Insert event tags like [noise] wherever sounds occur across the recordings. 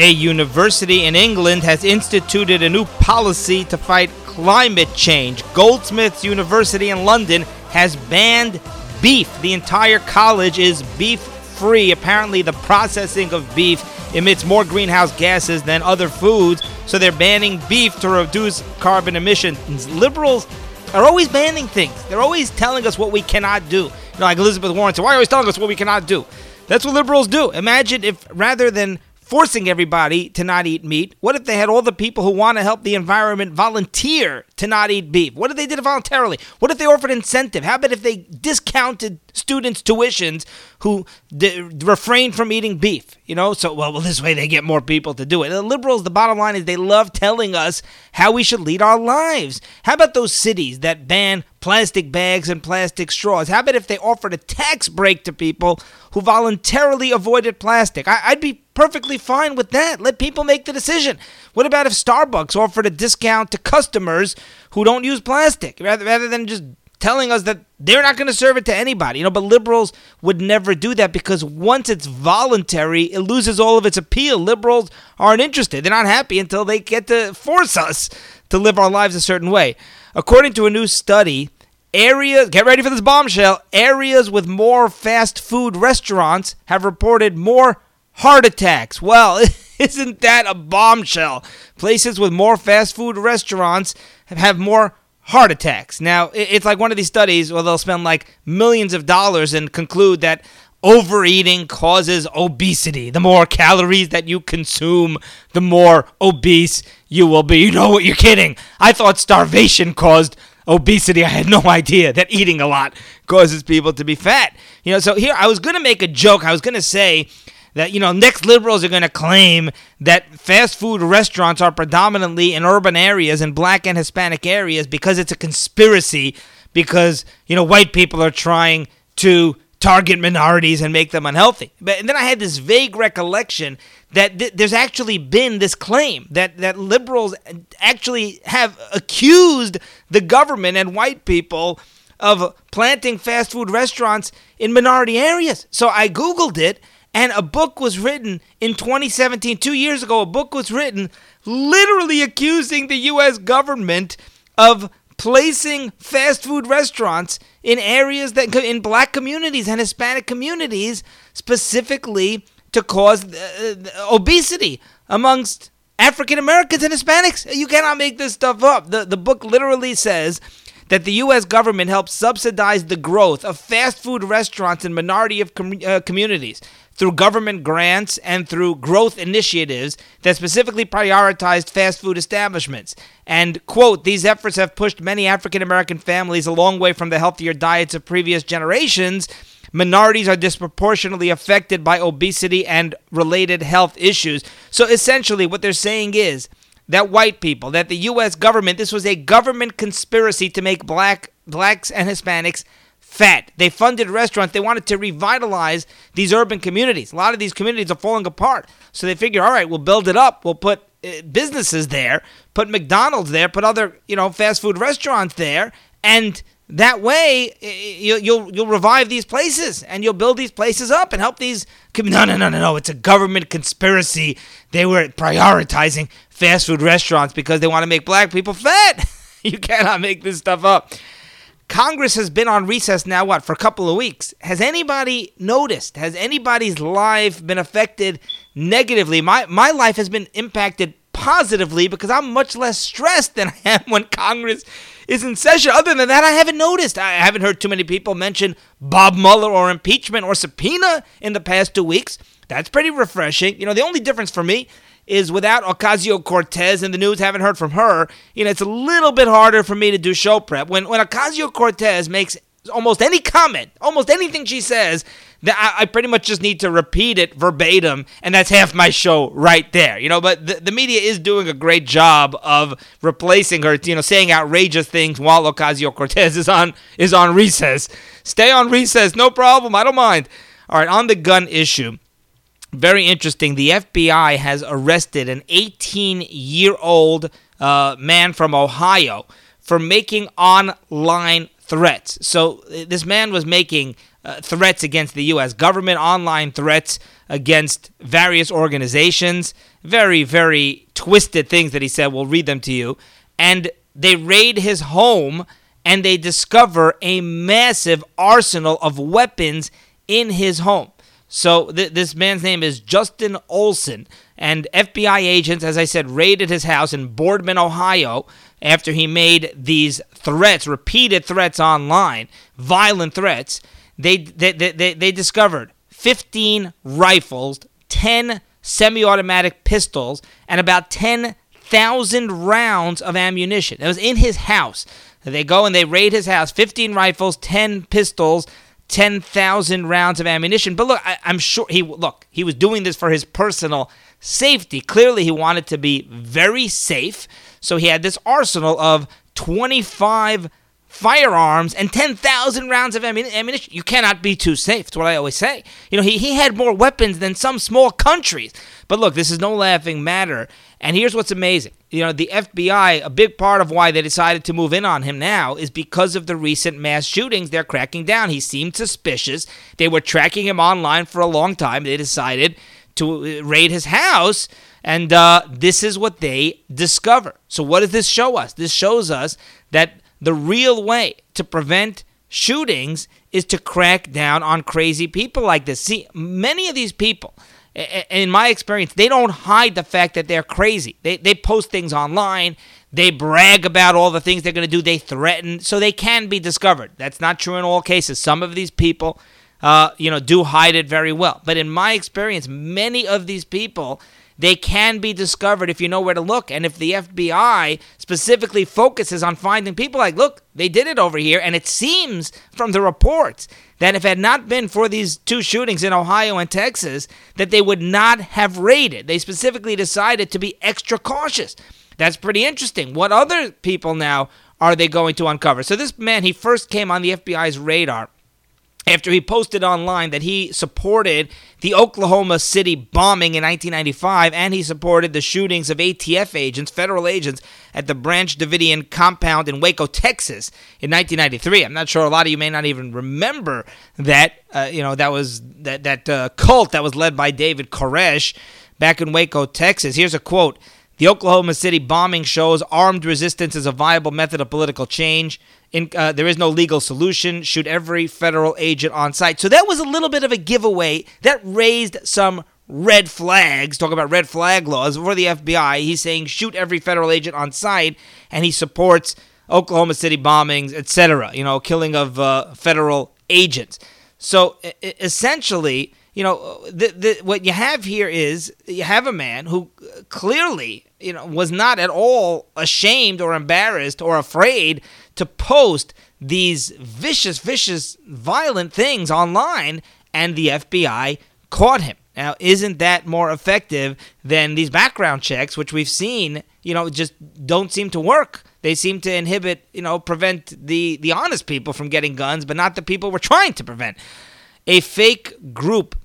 A university in England has instituted a new policy to fight climate change. Goldsmiths University in London has banned beef. The entire college is beef free. Apparently, the processing of beef emits more greenhouse gases than other foods, so they're banning beef to reduce carbon emissions. Liberals are always banning things. They're always telling us what we cannot do. You know, like Elizabeth Warren said, why are you always telling us what we cannot do? That's what liberals do. Imagine if rather than forcing everybody to not eat meat? What if they had all the people who want to help the environment volunteer to not eat beef? What if they did it voluntarily? What if they offered incentive? How about if they discounted students' tuitions who d- refrain from eating beef? You know, so well, well, this way they get more people to do it. The liberals, the bottom line is they love telling us how we should lead our lives. How about those cities that ban plastic bags and plastic straws? How about if they offered a tax break to people who voluntarily avoided plastic? I- I'd be perfectly fine with that. Let people make the decision. What about if Starbucks offered a discount to customers who don't use plastic rather rather than just telling us that they're not going to serve it to anybody. You know, but liberals would never do that because once it's voluntary, it loses all of its appeal. Liberals aren't interested. They're not happy until they get to force us to live our lives a certain way. According to a new study, areas get ready for this bombshell, areas with more fast food restaurants have reported more heart attacks. Well, [laughs] isn't that a bombshell? Places with more fast food restaurants have more heart attacks. Now, it's like one of these studies where they'll spend like millions of dollars and conclude that overeating causes obesity. The more calories that you consume, the more obese you will be. You know what? You're kidding. I thought starvation caused obesity. I had no [laughs] idea that eating a lot causes people to be fat. You know, so here I was going to make a joke. I was going to say that you know next liberals are going to claim that fast food restaurants are predominantly in urban areas and black and hispanic areas because it's a conspiracy because you know white people are trying to target minorities and make them unhealthy. But then i had this vague recollection that th- there's actually been this claim that that liberals actually have accused the government and white people of planting fast food restaurants in minority areas. So i googled it and a book was written in 2017, two years ago, a book was written literally accusing the U.S. government of placing fast food restaurants in areas that in black communities and Hispanic communities specifically to cause uh, obesity amongst African Americans and Hispanics. You cannot make this stuff up. The the book literally says that the U.S. government helps subsidize the growth of fast food restaurants in minority of com- uh, communities through government grants and through growth initiatives that specifically prioritized fast food establishments. And, quote, these efforts have pushed many African American families a long way from the healthier diets of previous generations. Minorities are disproportionately affected by obesity and related health issues. So essentially, what they're saying is that white people, that the U.S. government, this was a government conspiracy to make black blacks and Hispanics fat. They funded restaurants. They wanted to revitalize these urban communities. A lot of these communities are falling apart. So they figure, all right, we'll build it up. We'll put uh, businesses there, put McDonald's there, put other, you know, fast food restaurants there, and that way you'll you'll, you'll revive these places and you'll build these places up and help these no no no no no it's a government conspiracy they were prioritizing fast food restaurants because they want to make black people fat [laughs] you cannot make this stuff up Congress has been on recess now, what, for a couple of weeks. Has anybody noticed? Has anybody's life been affected negatively? My, my life has been impacted positively because I'm much less stressed than [laughs] I am when Congress is in session. Other than that, I haven't noticed. I haven't heard too many people mention Bob Mueller or impeachment or subpoena in the past two weeks. That's pretty refreshing. You know, the only difference for me is without Ocasio Cortez in the news, haven't heard from her. You know, it's a little bit harder for me to do show prep. When when Ocasio Cortez makes almost any comment, almost anything she says, that I, I, pretty much just need to repeat it verbatim, and that's half my show right there. You know, but the, the media is doing a great job of replacing her. You know, saying outrageous things while Ocasio Cortez is on is on recess. Stay on recess, no problem. I don't mind. All right, on the gun issue very interesting. The FBI has arrested an 18 year old uh, man from Ohio for making online threats. So this man was making uh, threats against the U.S. government, online threats against various organizations. Very, very twisted things that he said. We'll read them to you. And they raid his home and they discover a massive arsenal of weapons in his home. So th- this man's name is Justin Olsen, and FBI agents, as I said, raided his house in Boardman, Ohio, after he made these threats, repeated threats online, violent threats. They they they, they discovered 15 rifles, 10 semi-automatic pistols, and about 10,000 rounds of ammunition. That was in his house. They go and they raid his house, 15 rifles, 10 pistols, 10,000 rounds of ammunition. But look, I, am sure he look, he was doing this for his personal safety. Clearly he wanted to be very safe. So he had this arsenal of 25 firearms and 10,000 rounds of ammunition. You cannot be too safe. That's what I always say. You know, he, he had more weapons than some small countries. But look, this is no laughing matter. And here's what's amazing. You know, the FBI, a big part of why they decided to move in on him now is because of the recent mass shootings they're cracking down. He seemed suspicious. They were tracking him online for a long time. They decided to raid his house. And uh, this is what they discover. So, what does this show us? This shows us that the real way to prevent shootings is to crack down on crazy people like this. See, many of these people, in my experience, they don't hide the fact that they're crazy. They, they post things online. They brag about all the things they're going to do. They threaten, so they can be discovered. That's not true in all cases. Some of these people, uh, you know, do hide it very well. But in my experience, many of these people they can be discovered if you know where to look. And if the FBI specifically focuses on finding people like, look, they did it over here. And it seems from the reports that if it had not been for these two shootings in Ohio and Texas, that they would not have raided. They specifically decided to be extra cautious. That's pretty interesting. What other people now are they going to uncover? So this man, he first came on the FBI's radar after he posted online that he supported the Oklahoma City bombing in 1995 and he supported the shootings of ATF agents, federal agents, at the Branch Davidian compound in Waco, Texas in 1993. I'm not sure a lot of you may not even remember that. Uh, you know, that was that, that uh, cult that was led by David Koresh back in Waco, Texas. Here's a quote. The Oklahoma City bombing shows armed resistance is a viable method of political change. In, uh, there is no legal solution. Shoot every federal agent on sight. So that was a little bit of a giveaway. That raised some red flags. Talk about red flag laws for the FBI. He's saying shoot every federal agent on sight, and he supports Oklahoma City bombings, etc. You know, killing of uh, federal agents. So essentially, you know, the, the, what you have here is you have a man who clearly, you know, was not at all ashamed or embarrassed or afraid to post these vicious, vicious, violent things online, and the FBI caught him. Now, isn't that more effective than these background checks, which we've seen, you know, just don't seem to work? They seem to inhibit, you know, prevent the, the honest people from getting guns, but not the people we're trying to prevent. A fake group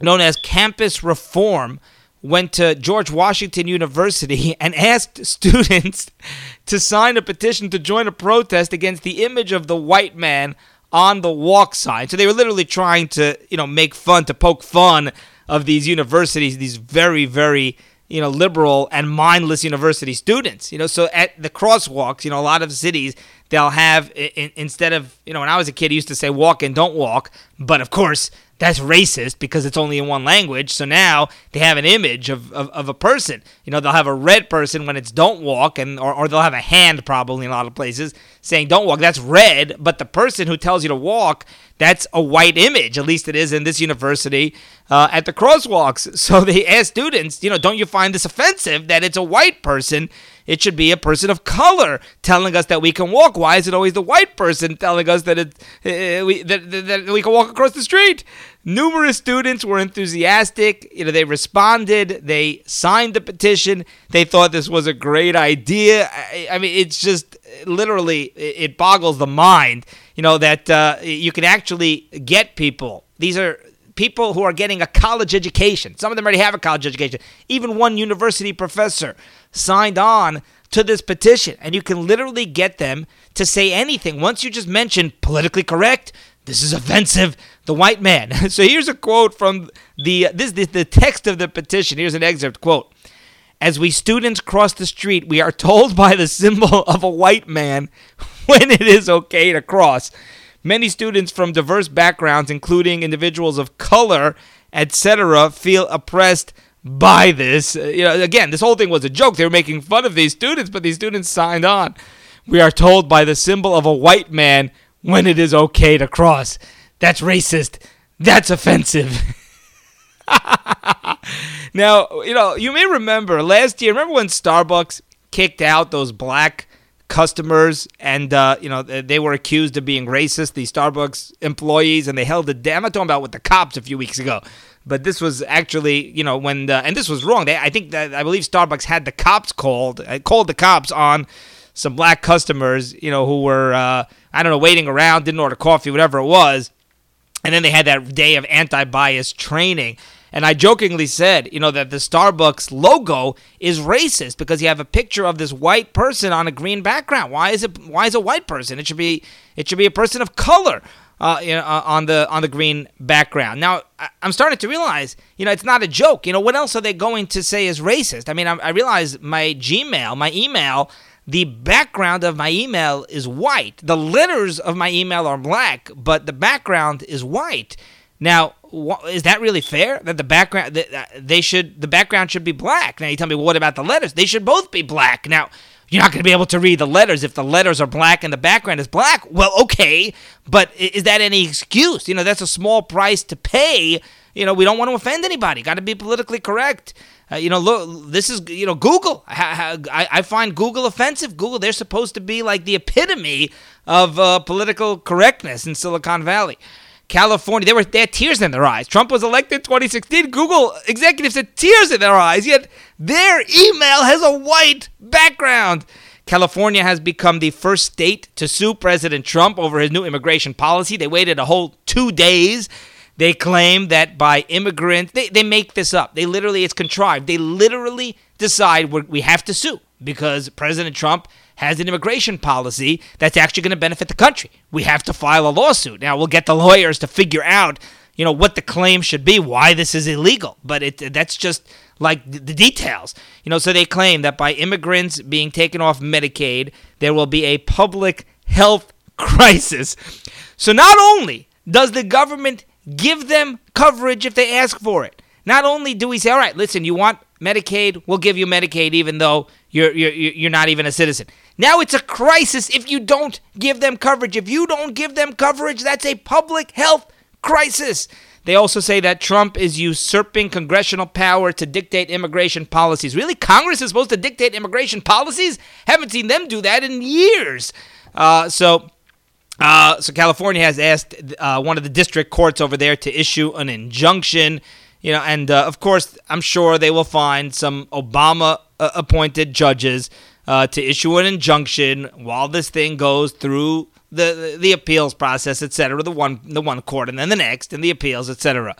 known as Campus Reform went to George Washington University [laughs] and asked students [laughs] to sign a petition to join a protest against the image of the white man on the walk sign. So they were literally trying to, you know, make fun, to poke fun of these universities, these very, very, you know, liberal and mindless university students. You know, so at the crosswalks, you know, a lot of cities they'll have instead of, you know, when I was a kid, I used to say walk and don't walk, but of course that's racist because it's only in one language. So now they have an image of, of, of, a person. You know, they'll have a red person when it's don't walk, and or, or they'll have a hand probably in a lot of places saying don't walk. That's red, but the person who tells you to walk, that's a white image. At least it is in this university uh, at the crosswalks. [laughs] So they ask students, you know, don't you find this offensive that it's a white person? It should be a person of color telling us that we can walk. Why is it always the white person telling us that, it, uh, we, that, that, that we can walk across the street? Numerous students were enthusiastic. You know, they responded. They signed the petition. They thought this was a great idea. I, I mean, it's just literally it boggles the mind. You know that uh, you can actually get people. These are people who are getting a college education. Some of them already have a college education. Even one university professor signed on to this petition, and you can literally get them to say anything. Once you just mention politically correct, This is offensive. The white man. [laughs] so here's a quote from the this, this the text of the petition. Here's an excerpt quote. As we students cross the street, we are told by the symbol of a white man [laughs] when it is okay to cross. Many students from diverse backgrounds, including individuals of color, etc., feel oppressed by this. Uh, you know, again, this whole thing was a joke. They were making fun of these students, but these students signed on. We are told by the symbol of a white man when it is okay to cross. That's racist. That's offensive. [laughs] now, you know, you may remember last year, remember when Starbucks kicked out those black customers and, uh, you know, they were accused of being racist, the Starbucks employees, and they held it down. I'm not talking about with the cops a few weeks ago but this was actually, you know, when the, and this was wrong. They, I think that I believe Starbucks had the cops called, uh, called the cops on some black customers, you know, who were, uh, I don't know, waiting around, didn't order coffee, whatever it was, and then they had that day of anti-bias training. And I jokingly said, you know, that the Starbucks logo is racist because you have a picture of this white person on a green background. Why is it? Why is a white person? It should be. It should be a person of color uh, you know, uh, on the on the green background. Now I'm starting to realize, you know, it's not a joke. You know, what else are they going to say is racist? I mean, I, I realize my Gmail, my email, the background of my email is white. The letters of my email are black, but the background is white. Now, is that really fair? That the background uh, they should the background should be black. Now you tell me, well, what about the letters? They should both be black. Now you're not going to be able to read the letters if the letters are black and the background is black. Well, okay, but is that any excuse? You know, that's a small price to pay. You know, we don't want to offend anybody. Got to be politically correct. Uh, you know, look, this is you know Google. I, I, find Google offensive. Google, they're supposed to be like the epitome of uh, political correctness in Silicon Valley. California, they were they had tears in their eyes. Trump was elected 2016. Google executives had tears in their eyes, yet their email has a white background. California has become the first state to sue President Trump over his new immigration policy. They waited a whole two days. They claim that by immigrants, they, they make this up. They literally, it's contrived. They literally decide we have to sue because President Trump has an immigration policy that's actually going to benefit the country. We have to file a lawsuit. Now, we'll get the lawyers to figure out, you know, what the claim should be, why this is illegal. But it that's just like the details. You know, so they claim that by immigrants being taken off Medicaid, there will be a public health [laughs] crisis. So not only does the government give them coverage if they ask for it, not only do we say, all right, listen, you want Medicaid, we'll give you Medicaid even though you're, you're, you're not even a citizen. Now it's a crisis if you don't give them coverage. If you don't give them coverage, that's a public health crisis. They also say that Trump is usurping congressional power to dictate immigration policies. Really? Congress is supposed to dictate immigration policies? Haven't seen them do that in years. Uh, so. Uh, so California has asked uh, one of the district courts over there to issue an injunction you know, and uh, of course, I'm sure they will find some Obama uh, appointed judges uh, to issue an injunction while this thing goes through the the appeals process, etc. The one the one court and then the next and the appeals, etc.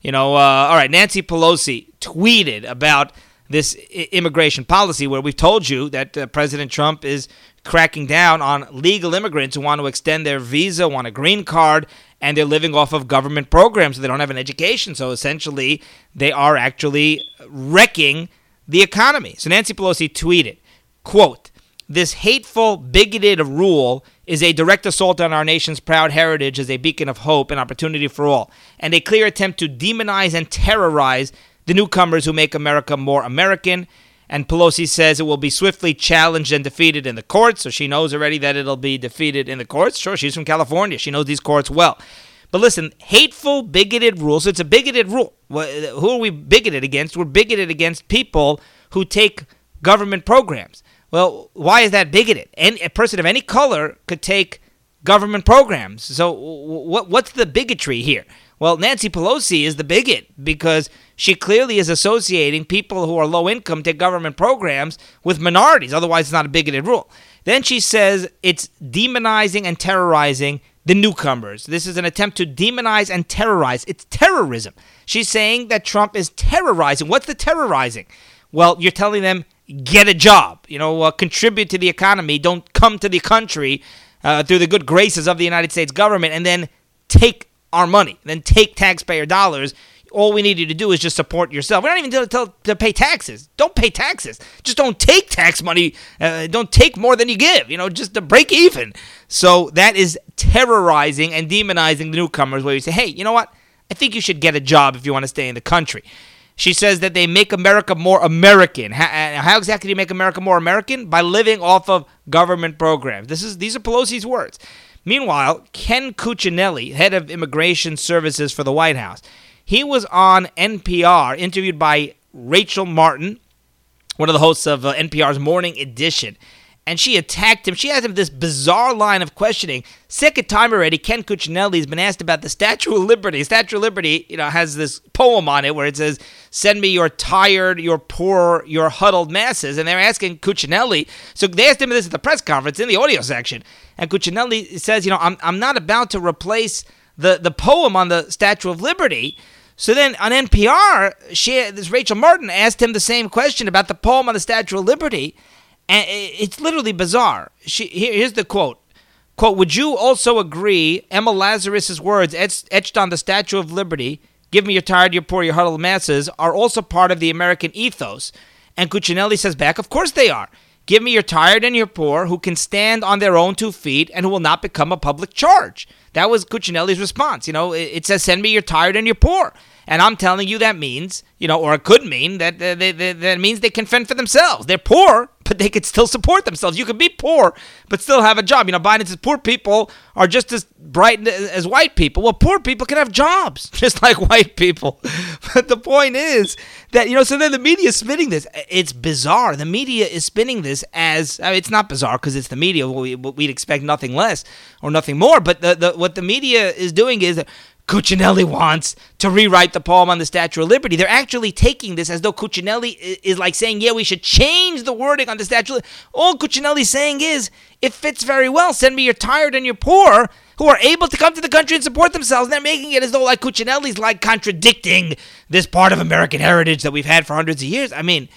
You know, all right. Nancy Pelosi tweeted about this immigration policy where we've told you that President Trump is cracking down on legal immigrants who want to extend their visa, want a green card, and they're living off of government programs, so they don't have an education. So essentially, they are actually wrecking the economy. So Nancy Pelosi tweeted, quote, this hateful, bigoted rule is a direct assault on our nation's proud heritage as a beacon of hope and opportunity for all, and a clear attempt to demonize and terrorize the newcomers who make America more American. And Pelosi says it will be swiftly challenged and defeated in the courts, so she knows already that it'll be defeated in the courts. Sure, she's from California. She knows these courts well. But listen, hateful, bigoted rules. It's a bigoted rule. Who are we bigoted against? We're bigoted against people who take government programs. Well, why is that bigoted? Any, a person of any color could take government programs. So, what, what's the bigotry here? Well, Nancy Pelosi is the bigot because she clearly is associating people who are low income to government programs with minorities. Otherwise, it's not a bigoted rule. Then she says it's demonizing and terrorizing the newcomers. This is an attempt to demonize and terrorize. It's terrorism. She's saying that Trump is terrorizing. What's the terrorizing? Well, you're telling them get a job, you know, uh, contribute to the economy, don't come to the country uh, through the good graces of the United States government, and then take our money, then take taxpayer dollars. All we need you to do is just support yourself. We don't even tell, tell to pay taxes. Don't pay taxes. Just don't take tax money. Uh, don't take more than you give. You know, just to break even. So that is terrorizing and demonizing the newcomers. Where you say, hey, you know what? I think you should get a job if you want to stay in the country. She says that they make America more American. How, uh, how, exactly do you make America more American? By living off of government programs. This is these are Pelosi's words. Meanwhile, Ken Cuccinelli, head of immigration services for the White House, he was on NPR, interviewed by Rachel Martin, one of the hosts of uh, NPR's Morning Edition and she attacked him. She asked him this bizarre line of questioning. Second time already, Ken Cuccinelli has been asked about the Statue of Liberty. Statue of Liberty, you know, has this poem on it where it says, "Send me your tired, your poor, your huddled masses." And they're asking Cuccinelli. So they asked him this at the press conference in the audio section, and Cuccinelli says, "You know, I'm I'm not about to replace the the poem on the Statue of Liberty." So then on NPR, she, this Rachel Martin asked him the same question about the poem on the Statue of Liberty. And it's literally bizarre. She, here's the quote. Quote, would you also agree Emma Lazarus's words etched on the Statue of Liberty, give me your tired, your poor, your huddled masses, are also part of the American ethos? And Cuccinelli says back, of course they are. Give me your tired and your poor who can stand on their own two feet and who will not become a public charge. That was Cuccinelli's response. You know, it says, send me your tired and your poor. And I'm telling you that means, you know, or it could mean that they, that means they can fend for themselves. They're poor, but they could still support themselves. You could be poor, but still have a job. You know, Biden says poor people are just as bright as white people. Well, poor people can have jobs [laughs] just like white people. [laughs] But the point is that, you know, so then the media is spinning this. It's bizarre. The media is spinning this as, I mean, it's not bizarre because it's the media. We, would expect nothing less or nothing more. But the, the, what the media is doing is Cuccinelli wants to rewrite the poem on the Statue of Liberty. They're actually taking this as though Cuccinelli is like saying, yeah, we should change the wording on the Statue. All Cuccinelli's saying is, it fits very well. Send me your tired and your poor who are able to come to the country and support themselves. And they're making it as though like Cuccinelli's like contradicting this part of American heritage that we've had for hundreds of years. I mean,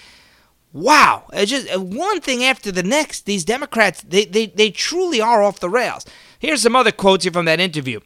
wow. It's just uh, one thing after the next. These Democrats, they, they, they truly are off the rails. Here's some other quotes here from that interview.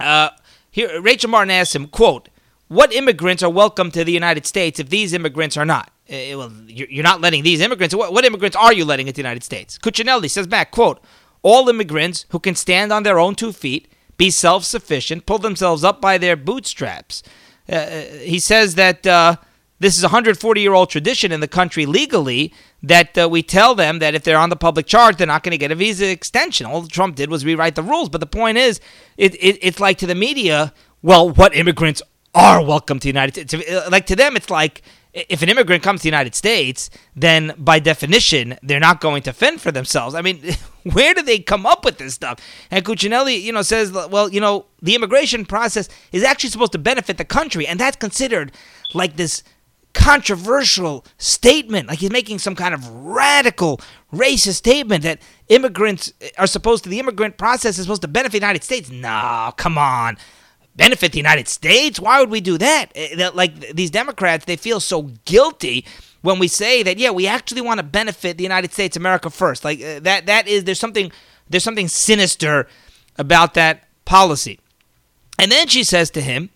Uh, here, Rachel Martin asks him, quote, what immigrants are welcome to the United States if these immigrants are not? Uh, well, you're not letting these immigrants. What, what immigrants are you letting into the United States? Cuccinelli says back, quote, all immigrants who can stand on their own two feet, be self-sufficient, pull themselves up by their bootstraps. Uh, he says that uh, this is a 140 year old tradition in the country legally that uh, we tell them that if they're on the public charge, they're not going to get a visa extension. All Trump did was rewrite the rules. But the point is, it, it, it's like to the media, well, what immigrants are welcome to the United States? Uh, like to them, it's like if an immigrant comes to the United States, then by definition, they're not going to fend for themselves. I mean, [laughs] where do they come up with this stuff? And Cuccinelli, you know, says, well, you know, the immigration process is actually supposed to benefit the country, and that's considered like this controversial statement. Like he's making some kind of radical racist statement that immigrants are supposed to, the immigrant process is supposed to benefit the United States. No, come on. Benefit the United States? Why would we do that? Eh, like these Democrats, they feel so guilty when we say that, yeah, we actually want to benefit the United States, America first. Like uh, that, that is, there's something, there's something sinister about that policy. And then she says to him,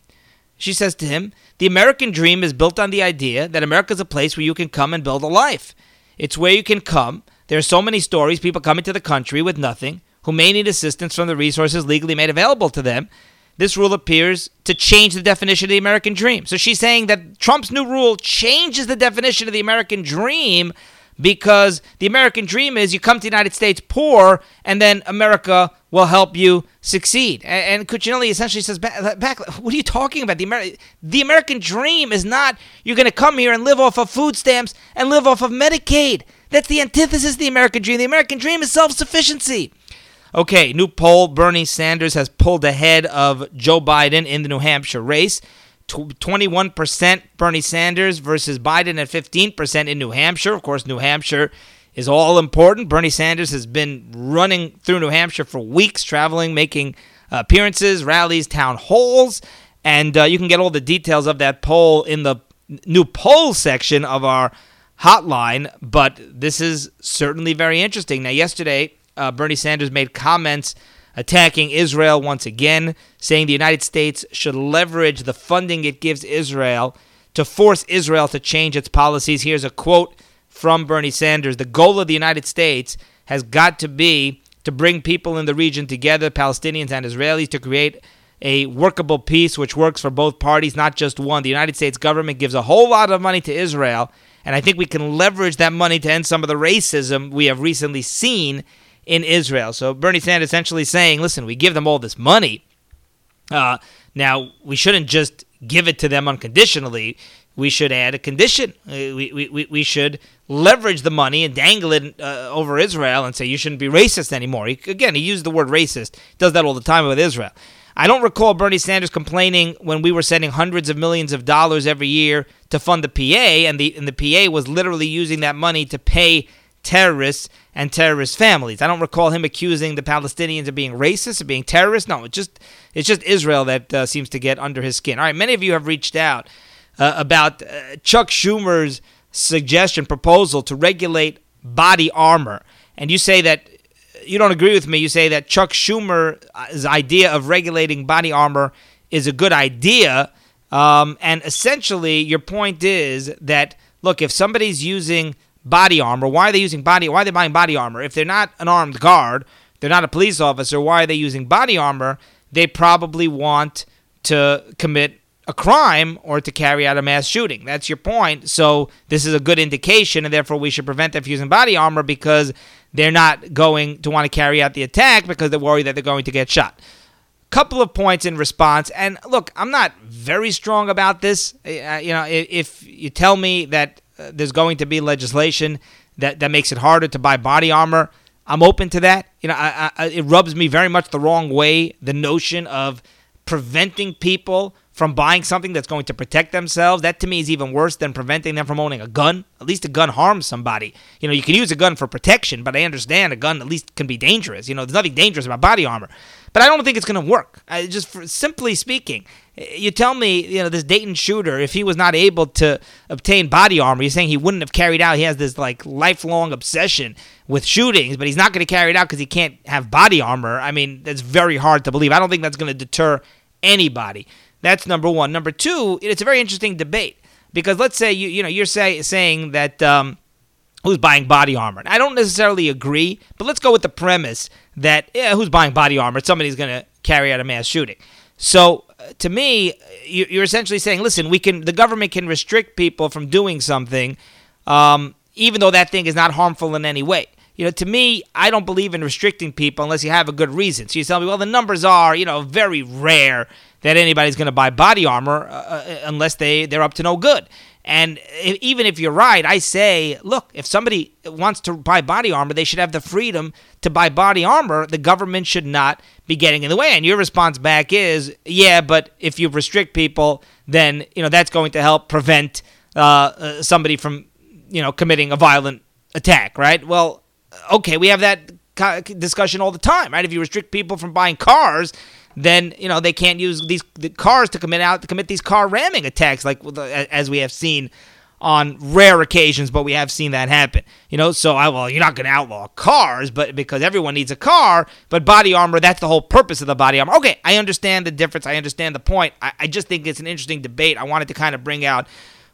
she says to him, the American dream is built on the idea that America is a place where you can come and build a life. It's where you can come. There are so many stories, people coming to the country with nothing, who may need assistance from the resources legally made available to them. This rule appears to change the definition of the American dream. So she's saying that Trump's new rule changes the definition of the American dream because the American dream is you come to the United States poor and then America will help you succeed. And, and Cuccinelli essentially says back, back, what are you talking about? The, the American dream is not you're going to come here and live off of food stamps and live off of Medicaid. That's the antithesis of the American dream. The American dream is self-sufficiency. Okay, new poll Bernie Sanders has pulled ahead of Joe Biden in the New Hampshire race. 21% Bernie Sanders versus Biden at 15% in New Hampshire. Of course, New Hampshire is all important. Bernie Sanders has been running through New Hampshire for weeks, traveling, making appearances, rallies, town halls. And uh, you can get all the details of that poll in the new poll section of our hotline. But this is certainly very interesting. Now, yesterday, uh, Bernie Sanders made comments attacking Israel once again, saying the United States should leverage the funding it gives Israel to force Israel to change its policies. Here's a quote from Bernie Sanders The goal of the United States has got to be to bring people in the region together, Palestinians and Israelis, to create a workable peace which works for both parties, not just one. The United States government gives a whole lot of money to Israel, and I think we can leverage that money to end some of the racism we have recently seen in Israel. So Bernie Sanders essentially saying, listen, we give them all this money. Uh, now, we shouldn't just give it to them unconditionally. We should add a condition. Uh, we, we, we should leverage the money and dangle it uh, over Israel and say you shouldn't be racist anymore. He, again, he used the word racist. Does that all the time with Israel. I don't recall Bernie Sanders complaining when we were sending hundreds of millions of dollars every year to fund the PA, and the and the PA was literally using that money to pay terrorists and terrorist families. I don't recall him accusing the Palestinians of being racist, of being terrorists. No, it's just it's just Israel that uh, seems to get under his skin. All right, many of you have reached out uh, about uh, Chuck Schumer's suggestion proposal to regulate body armor, and you say that you don't agree with me. You say that Chuck Schumer's idea of regulating body armor is a good idea. Um, and essentially, your point is that look, if somebody's using body armor, why are they using body? Why are they buying body armor? If they're not an armed guard, they're not a police officer. Why are they using body armor? They probably want to commit a crime or to carry out a mass shooting. That's your point. So this is a good indication, and therefore we should prevent them from using body armor because they're not going to want to carry out the attack because they're worried that they're going to get shot. Couple of points in response, and look, I'm not very strong about this. Uh, you know, if you tell me that there's going to be legislation that that makes it harder to buy body armor, I'm open to that. You know, I, I, it rubs me very much the wrong way the notion of preventing people from buying something that's going to protect themselves, that to me is even worse than preventing them from owning a gun. At least a gun harms somebody. You know, you can use a gun for protection, but I understand a gun at least can be dangerous. You know, there's nothing dangerous about body armor. But I don't think it's going to work. I, just for, simply speaking, you tell me, you know, this Dayton shooter, if he was not able to obtain body armor, you're saying he wouldn't have carried out. He has this like lifelong obsession with shootings, but he's not going to carry it out because he can't have body armor. I mean, that's very hard to believe. I don't think that's going to deter anybody. That's number one. Number two, it's a very interesting debate because let's say you you know you're say, saying that um, who's buying body armor. I don't necessarily agree, but let's go with the premise that yeah, who's buying body armor? Somebody's going to carry out a mass shooting. So uh, to me, you're essentially saying, listen, we can the government can restrict people from doing something, um, even though that thing is not harmful in any way. You know, to me, I don't believe in restricting people unless you have a good reason. So you tell me, well, the numbers are, you know, very rare that anybody's going to buy body armor uh, uh, unless they they're up to no good. And even if you're right, I say, look, if somebody wants to buy body armor, they should have the freedom to buy body armor. The government should not be getting in the way. And your response back is, yeah, but if you restrict people, then you know that's going to help prevent uh, uh, somebody from you know committing a violent attack, right? Well, okay, we have that discussion all the time, right? If you restrict people from buying cars, then you know they can't use these the cars to commit out to commit these car ramming attacks, like as we have seen on rare occasions, but we have seen that happen. You know, so I well, you're not going to outlaw cars, but because everyone needs a car, but body armor, that's the whole purpose of the body armor. Okay, I understand the difference. I understand the point. I, I just think it's an interesting debate. I wanted to kind of bring out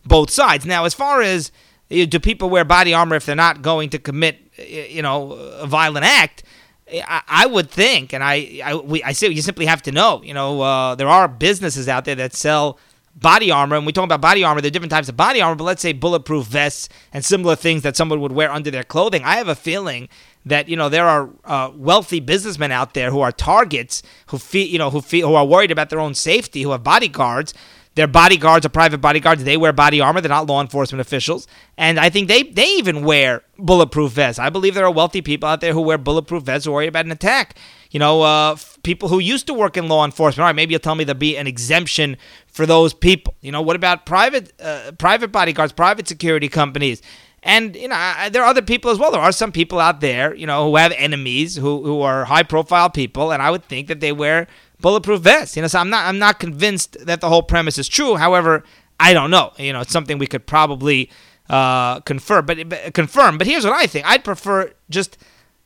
both sides. Now, as far as do people wear body armor if they're not going to commit, you know, a violent act? I, would think, and I, I, we, I say you simply have to know. You know, uh, there are businesses out there that sell body armor, and we talk about body armor. There are different types of body armor, but let's say bulletproof vests and similar things that someone would wear under their clothing. I have a feeling that you know there are uh, wealthy businessmen out there who are targets, who feel you know who feel who are worried about their own safety, who have bodyguards their bodyguards are private bodyguards. They wear body armor. They're not law enforcement officials. And I think they, they even wear bulletproof vests. I believe there are wealthy people out there who wear bulletproof vests who worry about an attack. You know, uh, f- people who used to work in law enforcement. All right, maybe you'll tell me there'll be an exemption for those people. You know, what about private uh, private bodyguards, private security companies? And you know, I, there are other people as well. There are some people out there, you know, who have enemies, who who are high profile people, and I would think that they wear bulletproof vest. You know, so I'm not I'm not convinced that the whole premise is true. However, I don't know. You know, it's something we could probably uh, confirm. But, but confirm. But here's what I think. I'd prefer just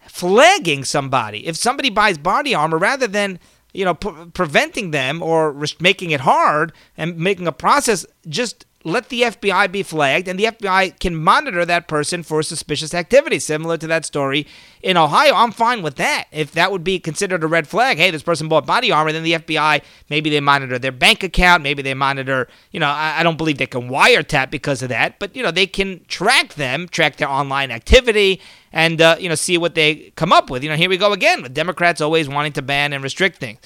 flagging somebody. If somebody buys body armor, rather than you know pre- preventing them or making it hard and making a process, just let the FBI be flagged, and the FBI can monitor that person for suspicious activity, similar to that story in Ohio. I'm fine with that. If that would be considered a red flag, hey, this person bought body armor, then the FBI, maybe they monitor their bank account, maybe they monitor, you know, I, I don't believe they can wiretap because of that, but, you know, they can track them, track their online activity, and, uh, you know, see what they come up with. You know, here we go again with Democrats always wanting to ban and restrict things.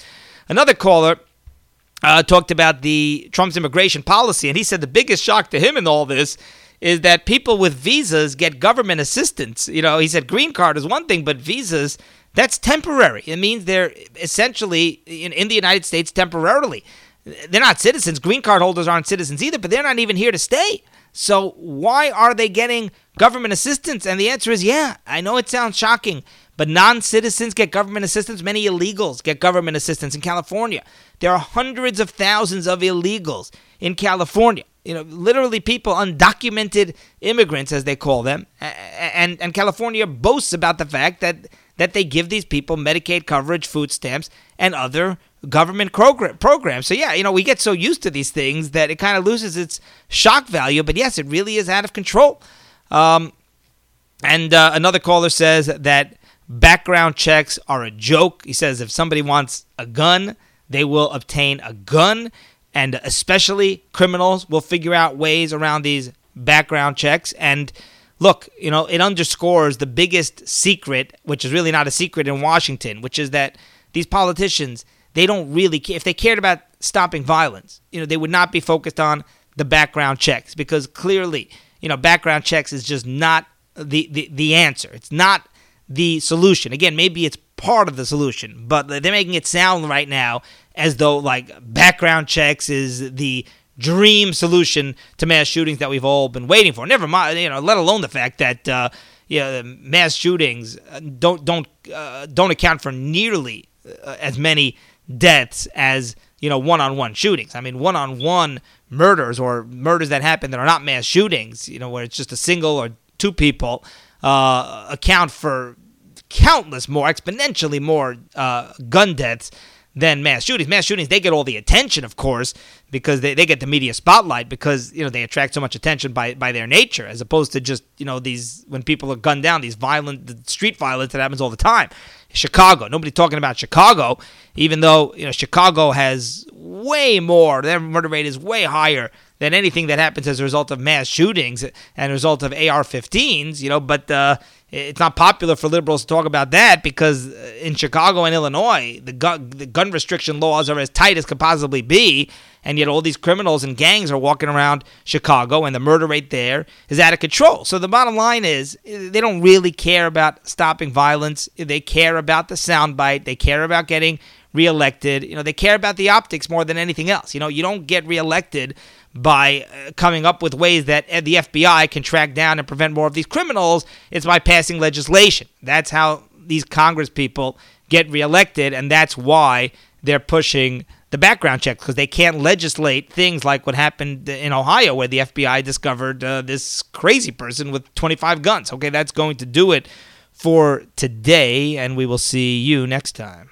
Another caller uh, talked about the Trump's immigration policy, and he said the biggest shock to him in all this is that people with visas get government assistance. You know, he said green card is one thing, but visas that's temporary. It means they're essentially in, in the United States temporarily. They're not citizens. Green card holders aren't citizens either, but they're not even here to stay. So why are they getting government assistance? And the answer is yeah. I know it sounds shocking, but non citizens get government assistance. Many illegals get government assistance in California. There are hundreds of thousands of illegals in California. You know, literally people, undocumented immigrants, as they call them. And, and California boasts about the fact that, that they give these people Medicaid coverage, food stamps, and other government programs. So, yeah, you know, we get so used to these things that it kind of loses its shock value. But yes, it really is out of control. Um, and uh, another caller says that Background checks are a joke. He says if somebody wants a gun, they will obtain a gun, and especially criminals will figure out ways around these background checks. And look, you know, it underscores the biggest secret, which is really not a secret in Washington, which is that these politicians, they don't really care. If they cared about stopping violence, you know, they would not be focused on the background checks because clearly, you know, background checks is just not the, the, the answer. It's not the solution. Again, maybe it's part of the solution, but they're making it sound right now as though like background checks is the dream solution to mass shootings that we've all been waiting for. Never mind, you know, let alone the fact that uh, you know, mass shootings don't don't uh, don't account for nearly uh, as many deaths as you know one-on-one shootings. I mean, one-on-one murders or murders that happen that are not mass shootings, you know, where it's just a single or two people uh, account for countless more, exponentially more uh, gun deaths than mass shootings. Mass shootings, they get all the attention, of course, because they, they get the media spotlight because, you know, they attract so much attention by, by their nature, as opposed to just, you know, these, when people are gunned down, these violent, street violence that happens all the time. Chicago, nobody talking about Chicago, even though, you know, Chicago has way more, their murder rate is way higher than anything that happens as a result of mass shootings and a result of AR-15s, you know. But uh, it's not popular for liberals to talk about that because in Chicago and Illinois, the gun, the gun restriction laws are as tight as could possibly be, and yet all these criminals and gangs are walking around Chicago, and the murder rate there is out of control. So the bottom line is they don't really care about stopping violence. They care about the soundbite. They care about getting reelected. You know, they care about the optics more than anything else. You know, you don't get reelected by uh, coming up with ways that uh, the FBI can track down and prevent more of these criminals. It's by passing legislation. That's how these Congress people get reelected, and that's why they're pushing the background checks because they can't legislate things like what happened in Ohio, where the FBI discovered uh, this crazy person with 25 guns. Okay, that's going to do it for today, and we will see you next time.